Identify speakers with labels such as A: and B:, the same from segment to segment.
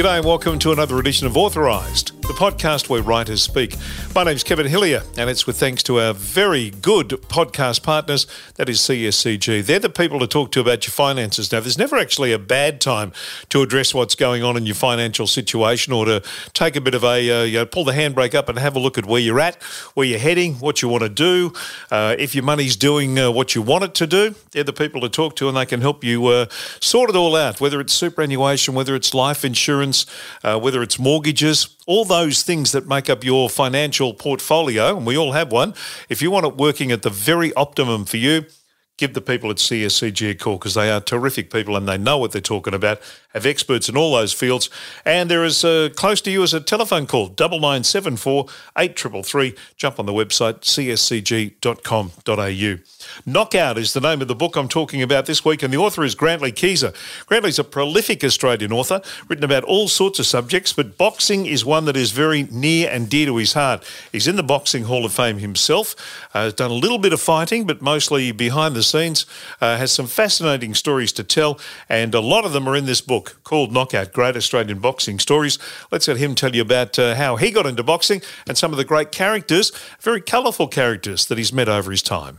A: G'day and welcome to another edition of Authorised, podcast where writers speak. My name's Kevin Hillier, and it's with thanks to our very good podcast partners, that is CSCG. They're the people to talk to about your finances. Now, there's never actually a bad time to address what's going on in your financial situation or to take a bit of a, uh, you know, pull the handbrake up and have a look at where you're at, where you're heading, what you want to do. Uh, if your money's doing uh, what you want it to do, they're the people to talk to and they can help you uh, sort it all out, whether it's superannuation, whether it's life insurance, uh, whether it's mortgages, all those things that make up your financial portfolio, and we all have one. If you want it working at the very optimum for you, give the people at CSCG a call because they are terrific people and they know what they're talking about, have experts in all those fields. And there is uh, close to you as a telephone call, 9974 8333. Jump on the website, cscg.com.au. Knockout is the name of the book I'm talking about this week, and the author is Grantlee Kieza. Grantlee's a prolific Australian author, written about all sorts of subjects, but boxing is one that is very near and dear to his heart. He's in the Boxing Hall of Fame himself, uh, has done a little bit of fighting, but mostly behind the scenes, uh, has some fascinating stories to tell, and a lot of them are in this book called Knockout Great Australian Boxing Stories. Let's let him tell you about uh, how he got into boxing and some of the great characters, very colourful characters that he's met over his time.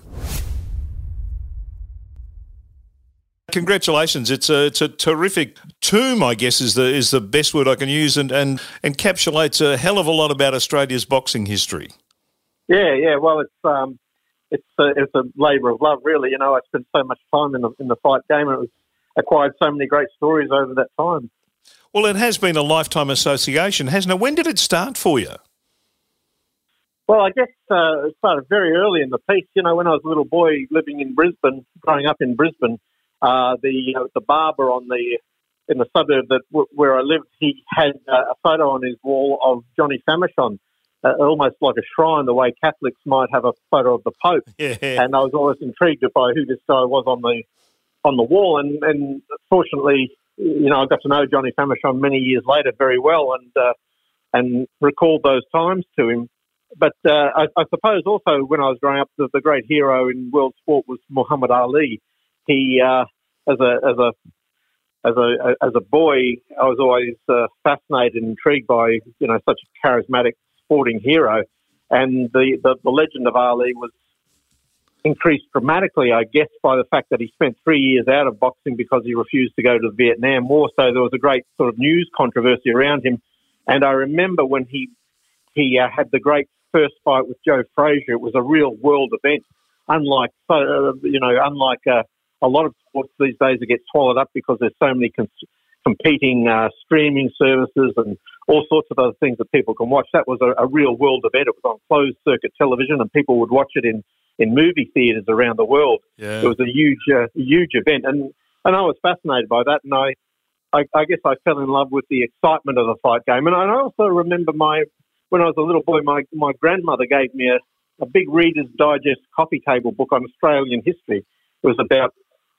A: Congratulations! It's a it's a terrific tomb. I guess is the is the best word I can use, and and encapsulates a hell of a lot about Australia's boxing history.
B: Yeah, yeah. Well, it's um, it's a, it's a labour of love, really. You know, I spent so much time in the in the fight game, and it was acquired so many great stories over that time.
A: Well, it has been a lifetime association, hasn't it? When did it start for you?
B: Well, I guess uh, it started very early in the piece. You know, when I was a little boy living in Brisbane, growing up in Brisbane, uh, the uh, the barber on the in the suburb that w- where I lived, he had uh, a photo on his wall of Johnny Famechon, uh, almost like a shrine, the way Catholics might have a photo of the Pope.
A: Yeah.
B: And I was always intrigued by who this guy was on the on the wall. And, and fortunately, you know, I got to know Johnny Famechon many years later very well, and uh, and recalled those times to him. But uh, I, I suppose also when I was growing up, the, the great hero in world sport was Muhammad Ali he uh, as a as a as a as a boy, I was always uh, fascinated and intrigued by you know such a charismatic sporting hero, and the, the the legend of Ali was increased dramatically, I guess, by the fact that he spent three years out of boxing because he refused to go to the Vietnam War. So there was a great sort of news controversy around him, and I remember when he he uh, had the great first fight with Joe Frazier. It was a real world event, unlike uh, you know unlike. Uh, a lot of sports these days that get swallowed up because there's so many cons- competing uh, streaming services and all sorts of other things that people can watch. That was a, a, real world event. It was on closed circuit television, and people would watch it in, in movie theaters around the world.
A: Yeah.
B: It was a huge, uh, huge event, and and I was fascinated by that. And I, I, I guess I fell in love with the excitement of the fight game. And I also remember my when I was a little boy, my my grandmother gave me a, a big Reader's Digest coffee table book on Australian history. It was about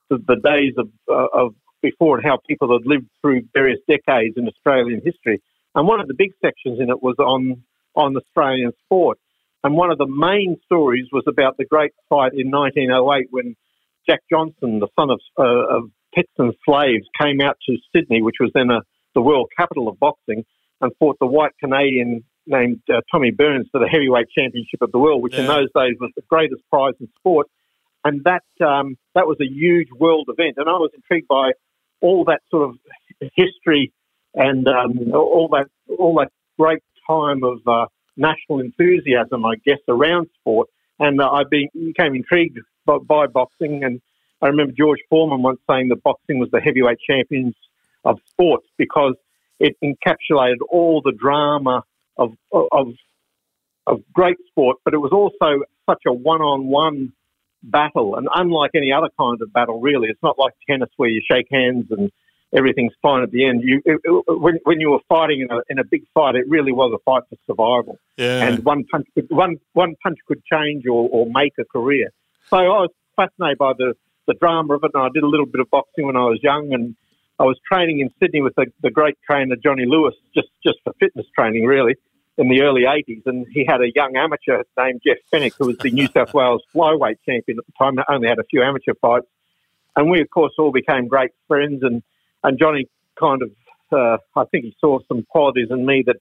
B: the, the days of, uh, of before and how people had lived through various decades in Australian history. And one of the big sections in it was on on Australian sport. And one of the main stories was about the great fight in 1908 when Jack Johnson, the son of, uh, of Pitson slaves, came out to Sydney, which was then a, the world capital of boxing, and fought the white Canadian named uh, Tommy Burns for the heavyweight championship of the world, which
A: Yeah.
B: in those days was the greatest prize in sport and that um, that was a huge world event. And I was intrigued by all that sort of history and um, all that all that great time of uh, national enthusiasm, I guess, around sport. And uh, I became intrigued by, by boxing. And I remember George Foreman once saying that boxing was the heavyweight champions of sports because it encapsulated all the drama of of of great sport, but it was also such a one-on-one battle, and unlike any other kind of battle, really, it's not like tennis where you shake hands and everything's fine at the end. You, it, it, when, when you were fighting in a, in a big fight, it really was a fight for survival,
A: Yeah.
B: and one punch could, one one punch could change or, or make a career. So I was fascinated by the the drama of it, and I did a little bit of boxing when I was young, and I was training in Sydney with the, the great trainer Johnny Lewis, just just for fitness training, really. In the early 80s, and he had a young amateur named Jeff Fenech, who was the New South Wales flyweight champion at the time. Only had a few amateur fights, and we, of course, all became great friends. And and Johnny kind of uh, I think he saw some qualities in me that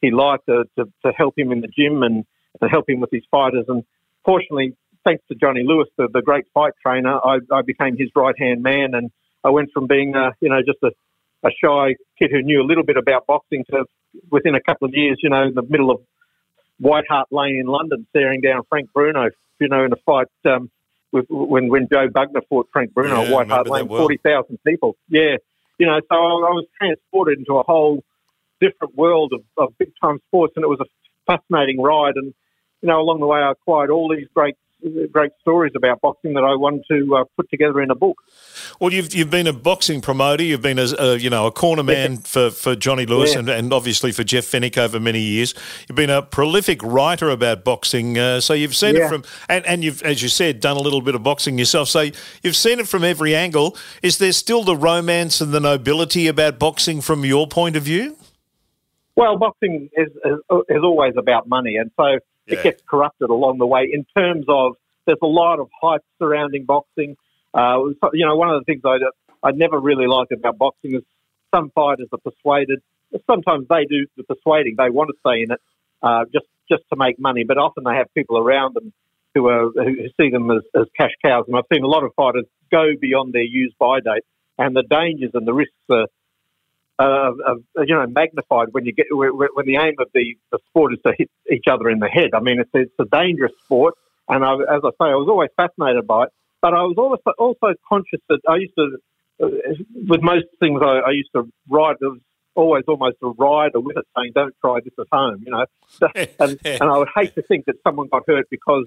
B: he liked to, to, to help him in the gym and to help him with his fighters. And fortunately, thanks to Johnny Lewis, the, the great fight trainer, I, I became his right hand man, and I went from being, uh, you know, just a, a shy kid who knew a little bit about boxing to within a couple of years, you know, in the middle of White Hart Lane in London, staring down Frank Bruno, you know, in a fight um, with, when when Joe Bugner fought Frank Bruno
A: Yeah,
B: White Hart Lane,
A: well.
B: forty thousand people. Yeah, you know, so I, I was transported into a whole different world of, of big time sports, and it was a fascinating ride. And you know, along the way, I acquired all these great great stories about boxing that I wanted to uh, put together in a book.
A: Well, you've you've been a boxing promoter. You've been a, a you know a corner man for, for Johnny Lewis
B: Yeah.
A: and, and obviously for Jeff Fenech over many years. You've been a prolific writer about boxing. Uh, so you've seen it from and, and you've as you said done a little bit of boxing yourself. So you've seen it from every angle. Is there still the romance and the nobility about boxing from your point of view?
B: Well, boxing is, is, is always about money, and so
A: Yeah.
B: it gets corrupted along the way in terms of there's a lot of hype surrounding boxing. Uh, you know, one of the things I, I never really liked about boxing is some fighters are persuaded. Sometimes they do the persuading; they want to stay in it uh, just just to make money. But often they have people around them who are who see them as, as cash cows. And I've seen a lot of fighters go beyond their use by date, and the dangers and the risks are uh, of, you know magnified when you get when when the aim of the, the sport is to hit each other in the head. I mean, it's it's a dangerous sport, and I, as I say, I was always fascinated by it. But I was also also conscious that I used to, uh, with most things, I, I used to ride. There was always almost a rider with it, saying, "Don't try this at home," you know. and, and I would hate to think that someone got hurt because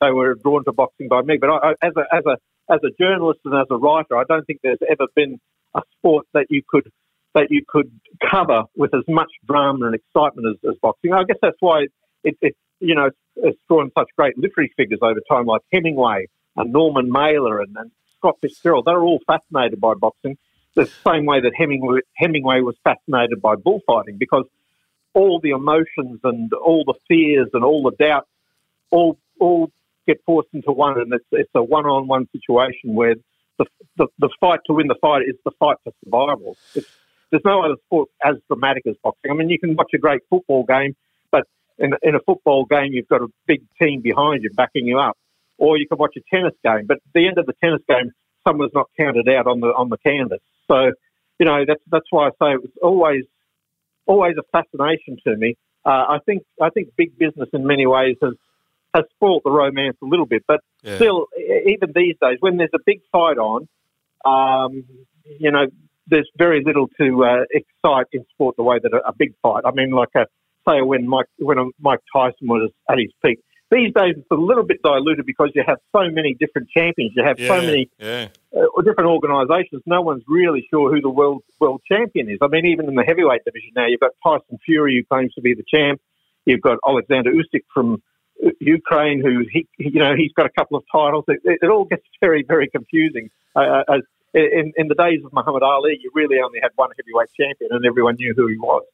B: they were drawn to boxing by me. But I, I, as a as a as a journalist and as a writer, I don't think there's ever been a sport that you could that you could cover with as much drama and excitement as, as boxing. I guess that's why it, it you know it's drawn such great literary figures over time, like Hemingway and Norman Mailer and, and Scott Fitzgerald. They're all fascinated by boxing. The same way that Hemingway, Hemingway was fascinated by bullfighting because all the emotions and all the fears and all the doubts all all get forced into one, and it's it's a one-on-one situation where the, the the fight to win the fight is the fight for survival. It's, there's no other sport as dramatic as boxing. I mean, you can watch a great football game, but in, in a football game, you've got a big team behind you backing you up, or you can watch a tennis game. But at the end of the tennis game, someone's not counted out on the on the canvas. So, you know, that's that's why I say it was always always a fascination to me. Uh, I think I think big business in many ways has has spoilt the romance a little bit, but
A: Yeah.
B: still, even these days, when there's a big fight on, um, you know, there's very little to uh, excite in sport the way that a, a big fight. I mean, like a, say when Mike when Mike Tyson was at his peak. These days, it's a little bit diluted because you have so many different champions. You have so many
A: yeah.
B: uh, different organisations. No one's really sure who the world world champion is. I mean, even in the heavyweight division now, you've got Tyson Fury who claims to be the champ. You've got Alexander Usyk from uh, Ukraine, who he, you know, he's got a couple of titles. It, it, it all gets very, very confusing. Uh, as in, in the days of Muhammad Ali, you really only had one heavyweight champion, and everyone knew who he was.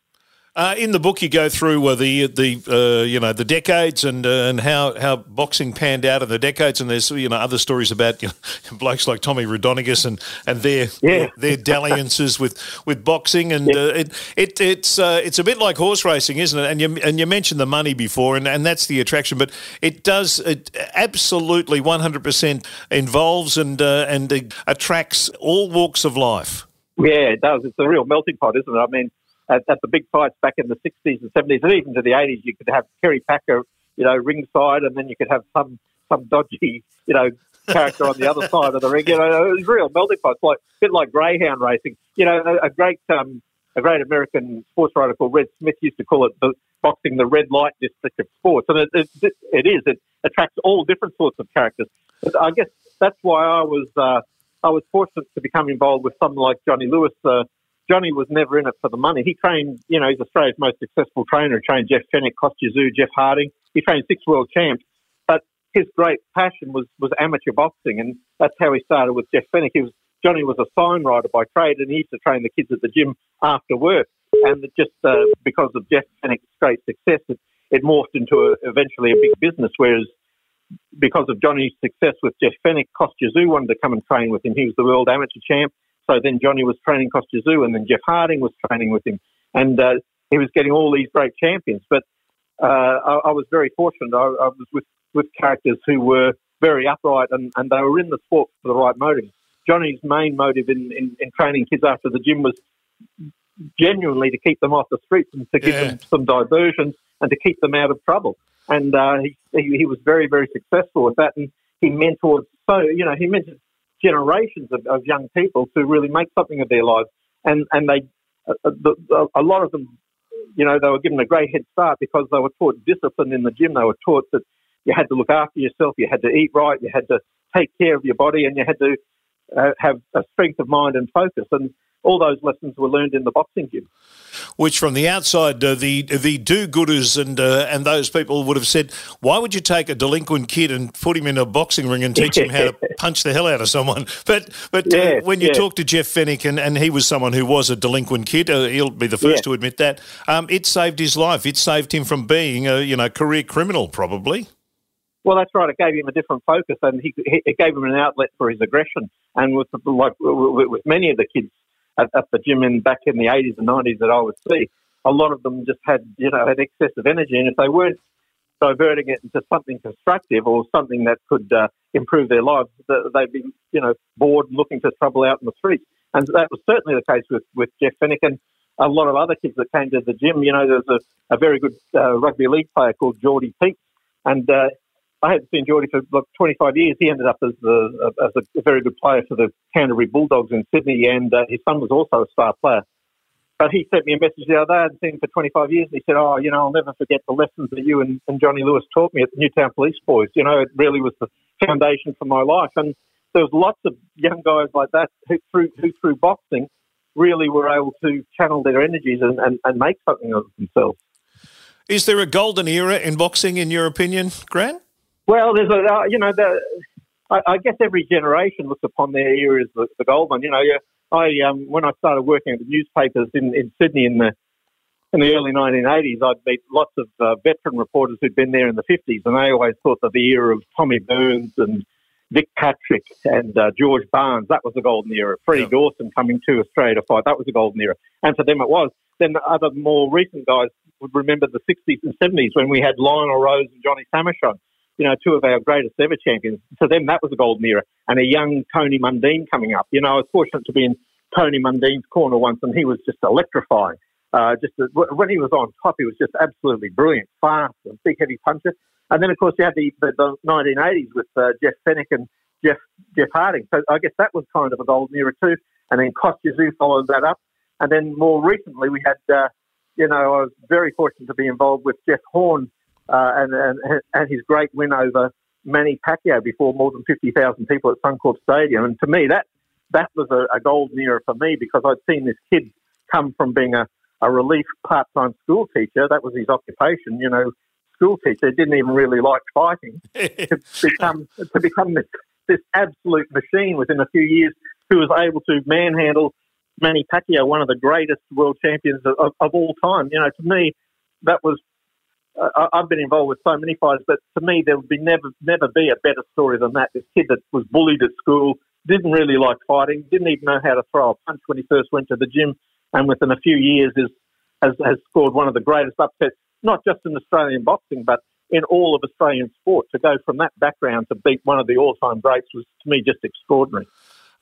A: Uh, in the book, you go through uh, the the uh, you know the decades and uh, and how, how boxing panned out in the decades, and there's you know other stories about you know, blokes like Tommy Raudonikis and and their
B: Yeah.
A: their dalliances with, with boxing, and uh, it, it it's uh, it's a bit like horse racing, isn't it? And you and you mentioned the money before, and, and that's the attraction, but it does it absolutely 100 percent involves and uh, and uh, attracts all walks of life.
B: Yeah, it does. It's a real melting pot, isn't it? I mean, at, at the big fights back in the 60s and 70s and even to the 80s, you could have Kerry Packer, you know, ringside, and then you could have some some dodgy, you know, character on the other side of the ring. You know, it was real melting pot. Like a bit like greyhound racing. You know, a, a great um, a great American sports writer called Red Smith used to call it the boxing the red light district of sports, and it, it, it is. It attracts all different sorts of characters. But I guess that's why I was uh, I was fortunate to become involved with someone like Johnny Lewis. Uh, Johnny was never in it for the money. He trained, you know, he's Australia's most successful trainer. He trained Jeff Fenech, Kostya Tszyu, Jeff Harding. He trained six world champs. But his great passion was, was amateur boxing, and that's how he started with Jeff Fenech. He was Johnny was a sign writer by trade, and he used to train the kids at the gym after work. And just uh, because of Jeff Fenech's great success, it, it morphed into a, eventually a big business. Whereas because of Johnny's success with Jeff Fenech, Kostya Tszyu wanted to come and train with him. He was the world amateur champ. So then Johnny was training Tszyu, and then Jeff Harding was training with him, and uh, he was getting all these great champions. But uh, I, I, was very fortunate. I, I, was with, with characters who were very upright, and, and they were in the sport for the right motives. Johnny's main motive in, in, in training kids after the gym was genuinely to keep them off the streets and to give yeah. them some diversions and to keep them out of trouble. And uh, he, he was very, very successful with that. And he mentored so, you know, he mentored generations of, of young people to really make something of their lives. And, and they, uh, the, a lot of them, you know, they were given a great head start because they were taught discipline in the gym. They were taught that you had to look after yourself, you had to eat right, you had to take care of your body, and you had to uh, have a strength of mind and focus. And all those lessons were learned in the boxing gym.
A: Which, from the outside, uh, the the do-gooders and uh, and those people would have said, "Why would you take a delinquent kid and put him in a boxing ring and teach him how to punch the hell out of someone?" But but uh, when you talk to Jeff Fenech, and, and he was someone who was a delinquent kid, uh, he'll be the first to admit that. Um, it saved his life. It saved him from being a you know career criminal, probably.
B: Well, that's right. It gave him a different focus, and he, it gave him an outlet for his aggression. And with like with many of the kids at, at the gym in back in the 80s and 90s that I would see, a lot of them just had, you know, had excessive energy. And if they weren't diverting it into something constructive or something that could uh, improve their lives, they'd be, you know, bored looking for trouble out in the streets. And that was certainly the case with, with Jeff Fenech and a lot of other kids that came to the gym. You know, there's a, a very good uh, rugby league player called Geordie Peats, and uh, I hadn't seen Geordie for like 25 years. He ended up as a, as a very good player for the Canterbury Bulldogs in Sydney, and uh, his son was also a star player. But he sent me a message the other day. I hadn't seen him for 25 years, and he said, "Oh, you know, I'll never forget the lessons that you and, and Johnny Lewis taught me at the Newtown Police Boys. You know, it really was the foundation for my life." And there was lots of young guys like that who, through who through boxing, really were able to channel their energies and, and, and make something of themselves.
A: Is there a golden era in boxing, in your opinion, Grant?
B: Well, there's a uh, you know the I, I, guess every generation looks upon their era as the, the gold one. You know, I um, when I started working at the newspapers in, in Sydney in the in the early 1980s, I'd meet lots of uh, veteran reporters who'd been there in the 50s, and they always thought that the era of Tommy Burns and Vic Patrick and uh, George Barnes, that was the golden era. Freddie yeah. Dawson coming to Australia to fight, that was the golden era. And for them it was. Then the other more recent guys would remember the 60s and 70s when we had Lionel Rose and Johnny Famechon you know, two of our greatest ever champions. For them, that was a golden era. And a young Tony Mundine coming up. You know, I was fortunate to be in Tony Mundine's corner once, and he was just electrifying. Uh, just a, when he was on top, he was just absolutely brilliant, fast, a big, heavy puncher. And then, of course, you had the, the, the 1980s with uh, Jeff Fenech and Jeff Jeff Harding. So I guess that was kind of a golden era too. And then Kostya Tszyu followed that up. And then more recently, we had, uh, you know, I was very fortunate to be involved with Jeff Horn uh, and, and, and his great win over Manny Pacquiao before more than 50,000 people at Suncorp Stadium. And to me, that that was a, a golden era for me because I'd seen this kid come from being a, a relief part-time school teacher. That was his occupation, you know, school teacher. Didn't even really like fighting to become to become this, this absolute machine within a few years who was able to manhandle Manny Pacquiao, one of the greatest world champions of, of, of all time. You know, to me, that was uh, I've been involved with so many fighters, but to me, there would be never, never be a better story than that. This kid that was bullied at school, didn't really like fighting, didn't even know how to throw a punch when he first went to the gym, and within a few years is, has, has scored one of the greatest upsets, not just in Australian boxing, but in all of Australian sport. To go from that background to beat one of the all-time greats was, to me, just extraordinary.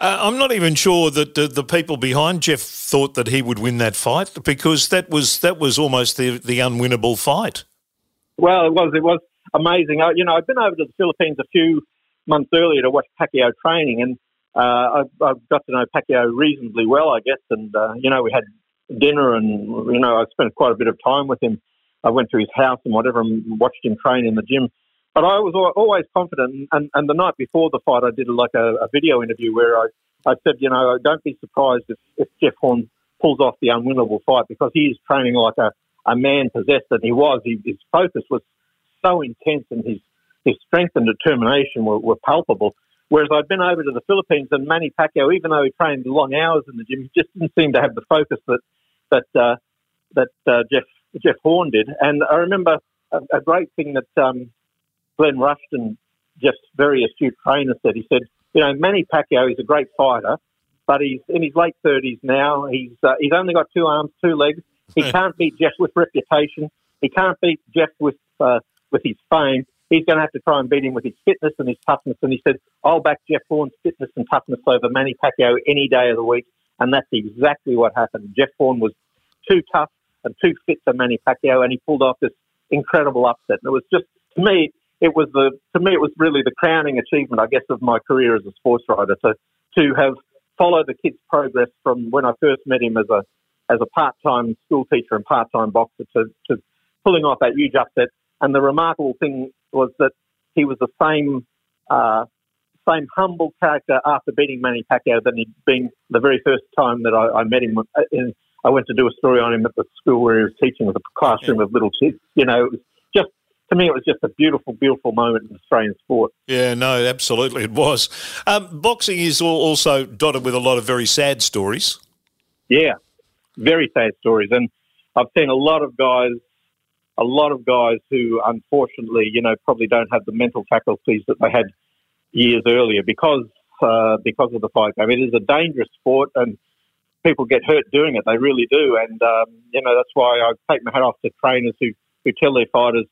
A: Uh, I'm not even sure that the, the, people behind Jeff thought that he would win that fight because that was that was almost the, the unwinnable fight.
B: Well, it was it was amazing. I, you know, I've been over to the Philippines a few months earlier to watch Pacquiao training, and uh, I've, I've, got to know Pacquiao reasonably well, I guess. And uh, you know, we had dinner, and you know, I spent quite a bit of time with him. I went to his house and whatever, and watched him train in the gym. But I was always confident. And, and the night before the fight, I did like a, a video interview where I, I said, you know, don't be surprised if, if Jeff Horn pulls off the unwinnable fight because he is training like a, a man possessed that he was. He, his focus was so intense and his, his strength and determination were, were palpable. Whereas I'd been over to the Philippines and Manny Pacquiao, even though he trained long hours in the gym, he just didn't seem to have the focus that that uh, that uh, Jeff Jeff Horn did. And I remember a, a great thing that um, Glenn Rushton, Jeff's very astute trainer, said. He said, "You know, Manny Pacquiao is a great fighter, but he's in his late 30s now. He's uh, he's only got two arms, two legs. He can't beat Jeff with reputation. He can't beat Jeff with uh, with his fame. He's going to have to try and beat him with his fitness and his toughness. And he said, "I'll back Jeff Horn's fitness and toughness over Manny Pacquiao any day of the week." And that's exactly what happened. Jeff Vaughan was too tough and too fit for Manny Pacquiao, and he pulled off this incredible upset. And it was just to me, it was the to me it was really the crowning achievement, I guess, of my career as a sports writer to to have followed the kid's progress from when I first met him as a as a part time school teacher and part time boxer to, to pulling off that huge upset. And the remarkable thing was that he was the same uh, same humble character after beating Manny Pacquiao than he'd been the very first time that I, I met him. In, I went to do a story on him at the school where he was teaching with a classroom of little kids. You know, it was just to me, it was just a beautiful, beautiful moment in Australian sport.
A: Yeah, no, absolutely, it was. Um, boxing is also dotted with a lot of very sad stories.
B: Yeah, very sad stories, and I've seen a lot of guys, a lot of guys who, unfortunately, you know, probably don't have the mental faculties that they had years earlier because uh, because of the fight game. It is a dangerous sport, and people get hurt doing it. They really do, and um, you know that's why I take my hat off to trainers who who tell their fighters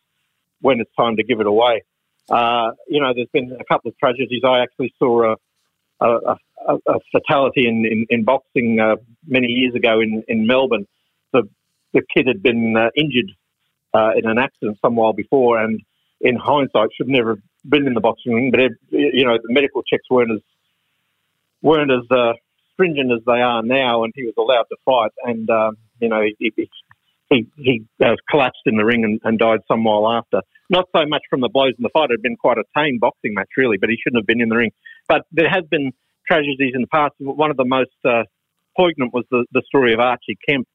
B: when it's time to give it away. Uh, you know, there's been a couple of tragedies. I actually saw a, a, a, a fatality in, in, in boxing uh, many years ago in, in Melbourne. The, the kid had been uh, injured uh, in an accident some while before, and in hindsight, should never have been in the boxing ring. But you know, the medical checks weren't as weren't as uh, stringent as they are now, and he was allowed to fight. And um, you know, he, he, he, he uh, collapsed in the ring and, and, died some while after. Not so much from the blows in the fight; it had been quite a tame boxing match, really. But he shouldn't have been in the ring. But there has been tragedies in the past. One of the most uh, poignant was the, the story of Archie Kemp,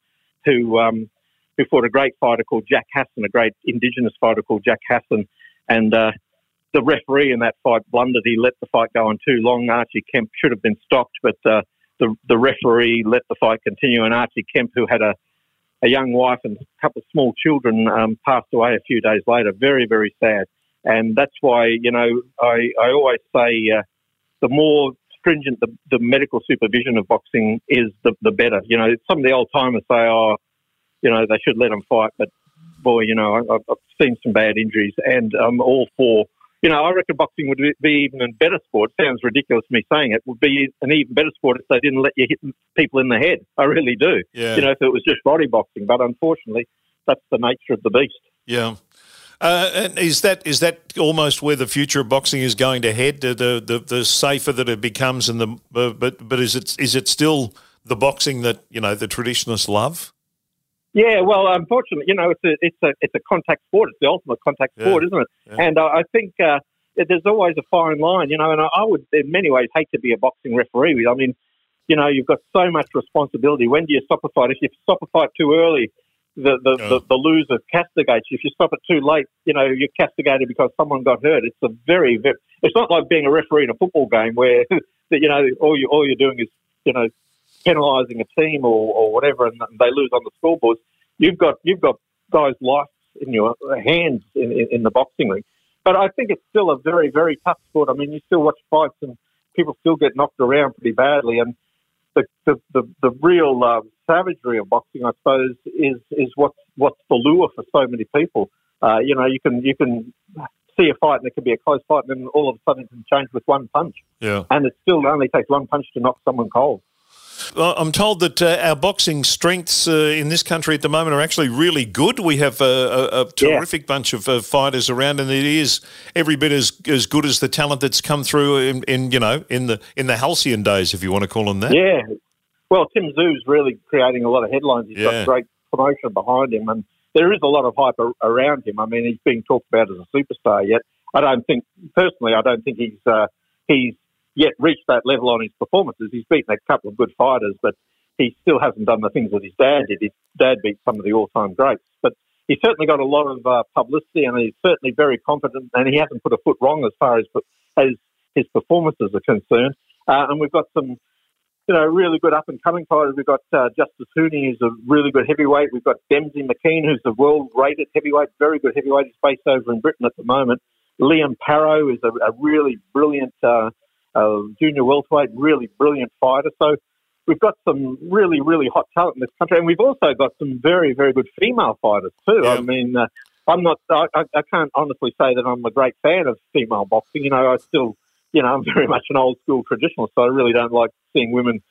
B: who um, who fought a great fighter called Jack Hassen, a great Indigenous fighter called Jack Hassen, and uh, the referee in that fight blundered. He let the fight go on too long. Archie Kemp should have been stopped, but uh, the the referee let the fight continue. And Archie Kemp, who had a a young wife and a couple of small children, um, passed away a few days later. Very very sad. And that's why you know I I always say uh, the more stringent the, the medical supervision of boxing is, the, the better. You know, some of the old timers say, oh, you know, they should let them fight, but boy, you know, I've, I've seen some bad injuries, and I'm all for. You know, I reckon boxing would be even a better sport. Sounds ridiculous to me saying it. Would be an even better sport if they didn't let you hit people in the head. I really do.
A: Yeah.
B: You know, if it was just body boxing, but unfortunately, that's the nature of the beast.
A: Yeah. Uh, and is that is that almost where the future of boxing is going to head? The the, the safer that it becomes, and the uh, but but is it is it still the boxing that you know the traditionalists love?
B: Yeah, well, unfortunately, you know, it's a it's a it's a contact sport. It's the ultimate contact yeah. sport, isn't it? Yeah. And uh, I think uh, there's always a fine line, you know. And I, I would, in many ways, hate to be a boxing referee. I mean, you know, you've got so much responsibility. When do you stop a fight? If you stop a fight too early, the the, oh. the, the loser castigates you. If you stop it too late, you know you're castigated because someone got hurt. It's a very, very it's not like being a referee in a football game where that you know all you all you're doing is you know penalising a team or, or whatever, and they lose on the scoreboards. You've got you've got guys' lives in your hands in, in, in the boxing ring. But I think it's still a very, very tough sport. I mean, you still watch fights and people still get knocked around pretty badly. And the the, the, the real uh, savagery of boxing, I suppose, is is what's what's the lure for so many people. Uh, you know, you can you can see a fight and it can be a close fight, and then all of a sudden it can change with one punch.
A: Yeah,
B: and it still only takes one punch to knock someone cold.
A: I'm told that uh, our boxing strengths uh, in this country at the moment are actually really good. We have a, a, a terrific yeah. bunch of uh, fighters around, and it is every bit as as good as the talent that's come through in, in you know in the in the halcyon days, if you want to call them that.
B: Yeah, well, Tim Tszyu's really creating a lot of headlines. He's yeah. got great promotion behind him, and there is a lot of hype around him. I mean, he's being talked about as a superstar yet. I don't think, personally, I don't think he's uh, he's yet reached that level on his performances. He's beaten a couple of good fighters, but he still hasn't done the things that his dad did. His dad beat some of the all-time greats, but he's certainly got a lot of uh, publicity, and he's certainly very confident, and he hasn't put a foot wrong as far as as his performances are concerned. Uh, and we've got some you know, really good up and coming fighters. We've got uh, Justis Huni, who's a really good heavyweight. We've got Demsey McKean, who's a world rated heavyweight, very good heavyweight. He's based over in Britain at the moment. Liam Paro is a, a really brilliant junior welterweight, really brilliant fighter. So we've got some really, really hot talent in this country, and we've also got some very, very good female fighters too. Yeah. I mean, uh, I'm not, I, I can't honestly say that I'm a great fan of female boxing. You know, I still, you know, I'm very much an old school traditionalist, so I really don't like seeing women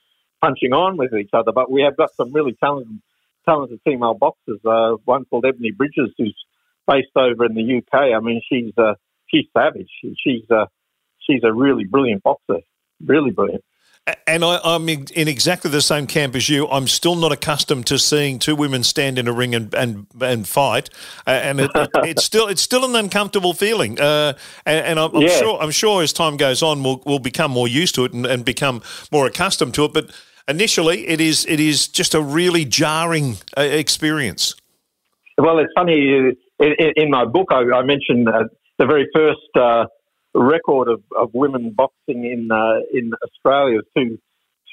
B: punching on with each other. But we have got some really talented, talented female boxers. Uh, one called Ebanie Bridges, who's based over in the UK. I mean, she's uh, she's savage. She's uh, she's a really brilliant boxer, really brilliant.
A: And I, am in, exactly the same camp as you. I'm still not accustomed to seeing two women stand in a ring and and, and fight, uh, and it, it, it's still it's still an uncomfortable feeling. Uh, and, and I'm, I'm sure I'm sure as time goes on, we'll we'll become more used to it and, and become more accustomed to it. But initially, it is it is just a really jarring uh, experience.
B: Well, it's funny. In, in my book, I, I mentioned uh, the very first uh, record of, of women boxing in uh, in Australia. Two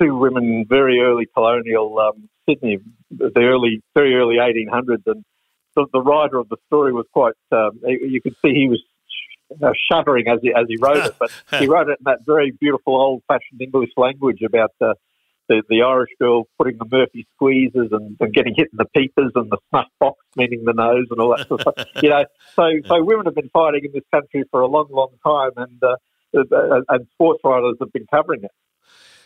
B: two women, very early colonial um, Sydney, the early very early 1800s, and the, the writer of the story was quite. Um, you could see he was uh, shuddering as he as he wrote it, but he wrote it in that very beautiful old fashioned English language about. Uh, the, the Irish girl putting the Murphy squeezes and, and, getting hit in the peepers and the snuff box, meaning the nose and all that sort of stuff. You know, so so women have been fighting in this country for a long, long time, and uh, uh and sports writers have been covering it.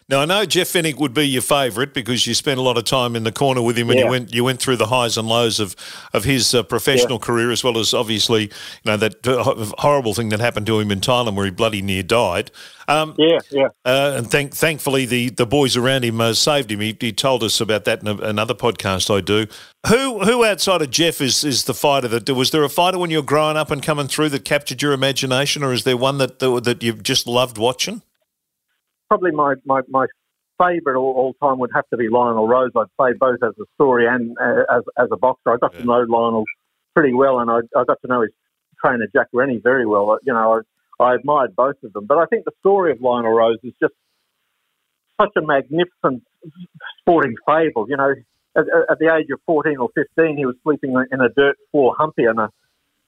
A: Now I know Jeff Fenech would be your favourite because you spent a lot of time in the corner with him, and yeah. you went you went through the highs and lows of of his uh, professional yeah. career, as well as obviously you know that uh, horrible thing that happened to him in Thailand where he bloody near died.
B: Um, yeah, yeah. Uh,
A: and thank, thankfully the, the boys around him uh, saved him. He, he, told us about that in a, another podcast I do. Who who outside of Jeff is is the fighter that was there a fighter when you were growing up and coming through that captured your imagination, or is there one that that, that you've just loved watching?
B: Probably my, my, my favourite all, all, time would have to be Lionel Rose. I'd say both as a story and uh, as, as a boxer. I got yeah. to know Lionel pretty well, and I, I got to know his trainer Jack Rennie very well. You know, I, I admired both of them. But I think the story of Lionel Rose is just such a magnificent sporting fable. You know, at, at, the age of 14 or 15, he was sleeping in a dirt floor humpy in a,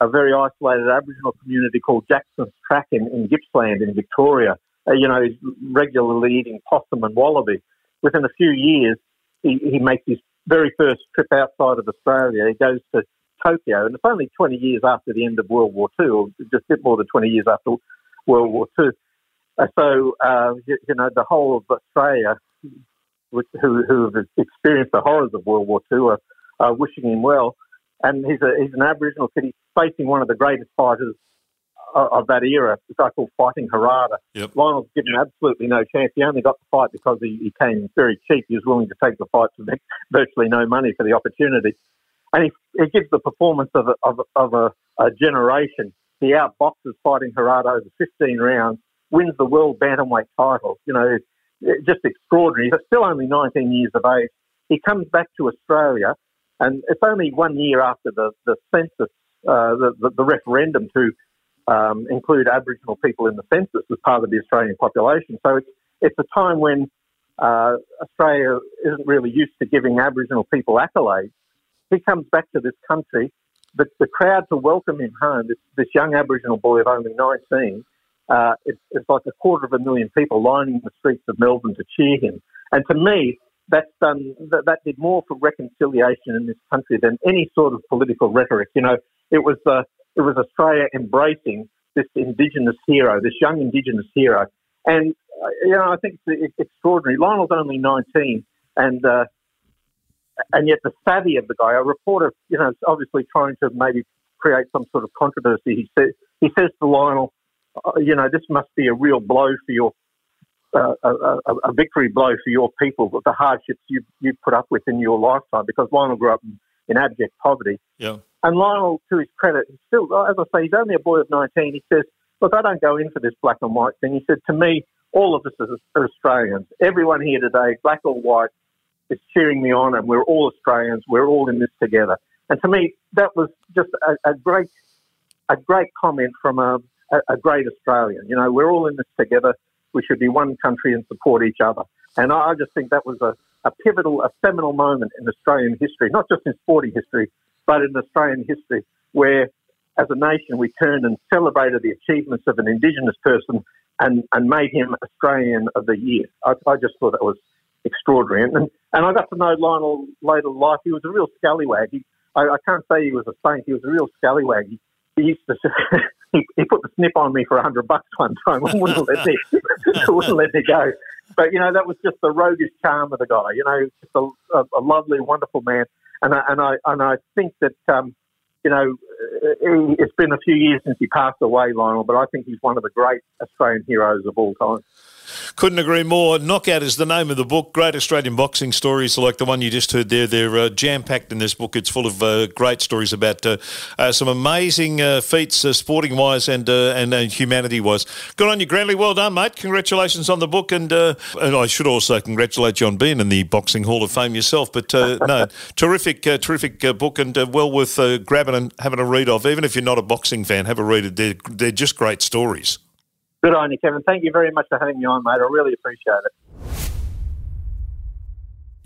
B: a very isolated Aboriginal community called Jackson's Track in, in Gippsland in Victoria uh, you know, he's regularly eating possum and wallaby. Within a few years, he, he makes his very first trip outside of Australia. He goes to Tokyo, and it's only 20 years after the end of World War II, or just a bit more than 20 years after World War II. Uh, so, uh, you, you, know, the whole of Australia, which, who, who have experienced the horrors of World War II, are, are wishing him well. And he's, a, he's an Aboriginal kid. He's facing one of the greatest fighters of that era, a guy called Fighting Harada. Yep. Lionel's given absolutely no chance. He only got the fight because he, he came very cheap. He was willing to take the fight for virtually no money for the opportunity. And he, he gives the performance of a, of, of a, a generation. He outboxes Fighting Harada over 15 rounds, wins the world bantamweight title. You know, just extraordinary. He's still only 19 years of age. He comes back to Australia, and it's only one year after the, the census, uh, the, the, the referendum to um, include Aboriginal people in the census as part of the Australian population. So it's, it's a time when uh, Australia isn't really used to giving Aboriginal people accolades. He comes back to this country, the, the crowd to welcome him home, this, this young Aboriginal boy of only 19, uh, it's, it's like a quarter of a million people lining the streets of Melbourne to cheer him. And to me, that's done, that, that did more for reconciliation in this country than any sort of political rhetoric. You know, it was the, it was Australia embracing this Indigenous hero, this young Indigenous hero. And, you know, I think it's extraordinary. Lionel's only 19, and uh, and yet the savvy of the guy, a reporter, you know, obviously trying to maybe create some sort of controversy. He says, he says to Lionel, uh, you know, this must be a real blow for your, uh, a, a, a, victory blow for your people, the hardships you you put up with in your lifetime, because Lionel grew up in, in abject poverty.
A: Yeah.
B: And Lionel, to his credit, still, as I say, he's only a boy of 19. He says, Look, I don't go in for this black and white thing. He said, To me, all of us are Australians. Everyone here today, black or white, is cheering me on, and we're all Australians. We're all in this together. And to me, that was just a, a great, a great comment from a, a, a, great Australian. You know, we're all in this together. We should be one country and support each other. And I just think that was a, a pivotal, a seminal moment in Australian history, not just in sporting history, but in Australian history, where as a nation we turned and celebrated the achievements of an Indigenous person and, and made him Australian of the Year. I, I just thought that was extraordinary. And, and I got to know Lionel later in life. He was a real scallywag. He, I, I can't say he was a saint. He was a real scallywag. He, he used to he, he put the snip on me for a hundred bucks one time and wouldn't let me wouldn't let me go. But you know that was just the roguish charm of the guy. You know, just a, a, a lovely, wonderful man. And I, and I and I think that um, you know it's been a few years since he passed away, Lionel. But I think he's one of the great Australian heroes of all time.
A: Couldn't agree more. Knockout is the name of the book. Great Australian boxing stories like the one you just heard there. They're uh, jam packed in this book. It's full of uh, great stories about uh, uh some amazing uh, feats, uh, sporting wise and and humanity wise. Good on you, Grantlee. Well done, mate. Congratulations on the book, and and I should also congratulate you on being in the Boxing Hall of Fame yourself. But no, terrific, terrific book, and well worth grabbing and having a read of. Even if you're not a boxing fan, have a read. They're they're just great stories.
B: Good on you, Kevin. Thank you very much for having me on, mate. I really appreciate it.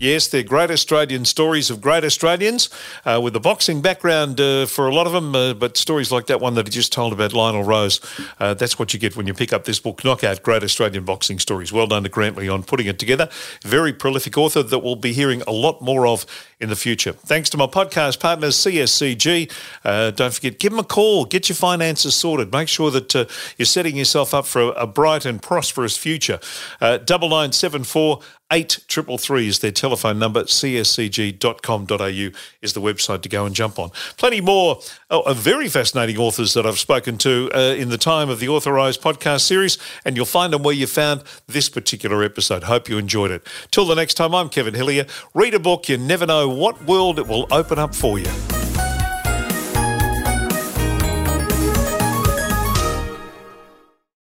A: Yes, they're great Australian stories of great Australians uh, with a boxing background uh, for a lot of them, uh, but stories like that one that he just told about Lionel Rose, uh, that's what you get when you pick up this book, Knockout Great Australian Boxing Stories. Well done to Grantlee on putting it together. Very prolific author that we'll be hearing a lot more of in the future. Thanks to my podcast partners, CSCG. Uh, don't forget, give them a call, get your finances sorted, make sure that uh, you're setting yourself up for a, a bright and prosperous future. Double nine seven four 8333 is their telephone number. cscg.com.au is the website to go and jump on. Plenty more oh, very fascinating authors that I've spoken to uh, in the time of the Authorised podcast series, and you'll find them where you found this particular episode. Hope you enjoyed it. Till the next time, I'm Kevin Hillier. Read a book, you never know what world it will open up for you.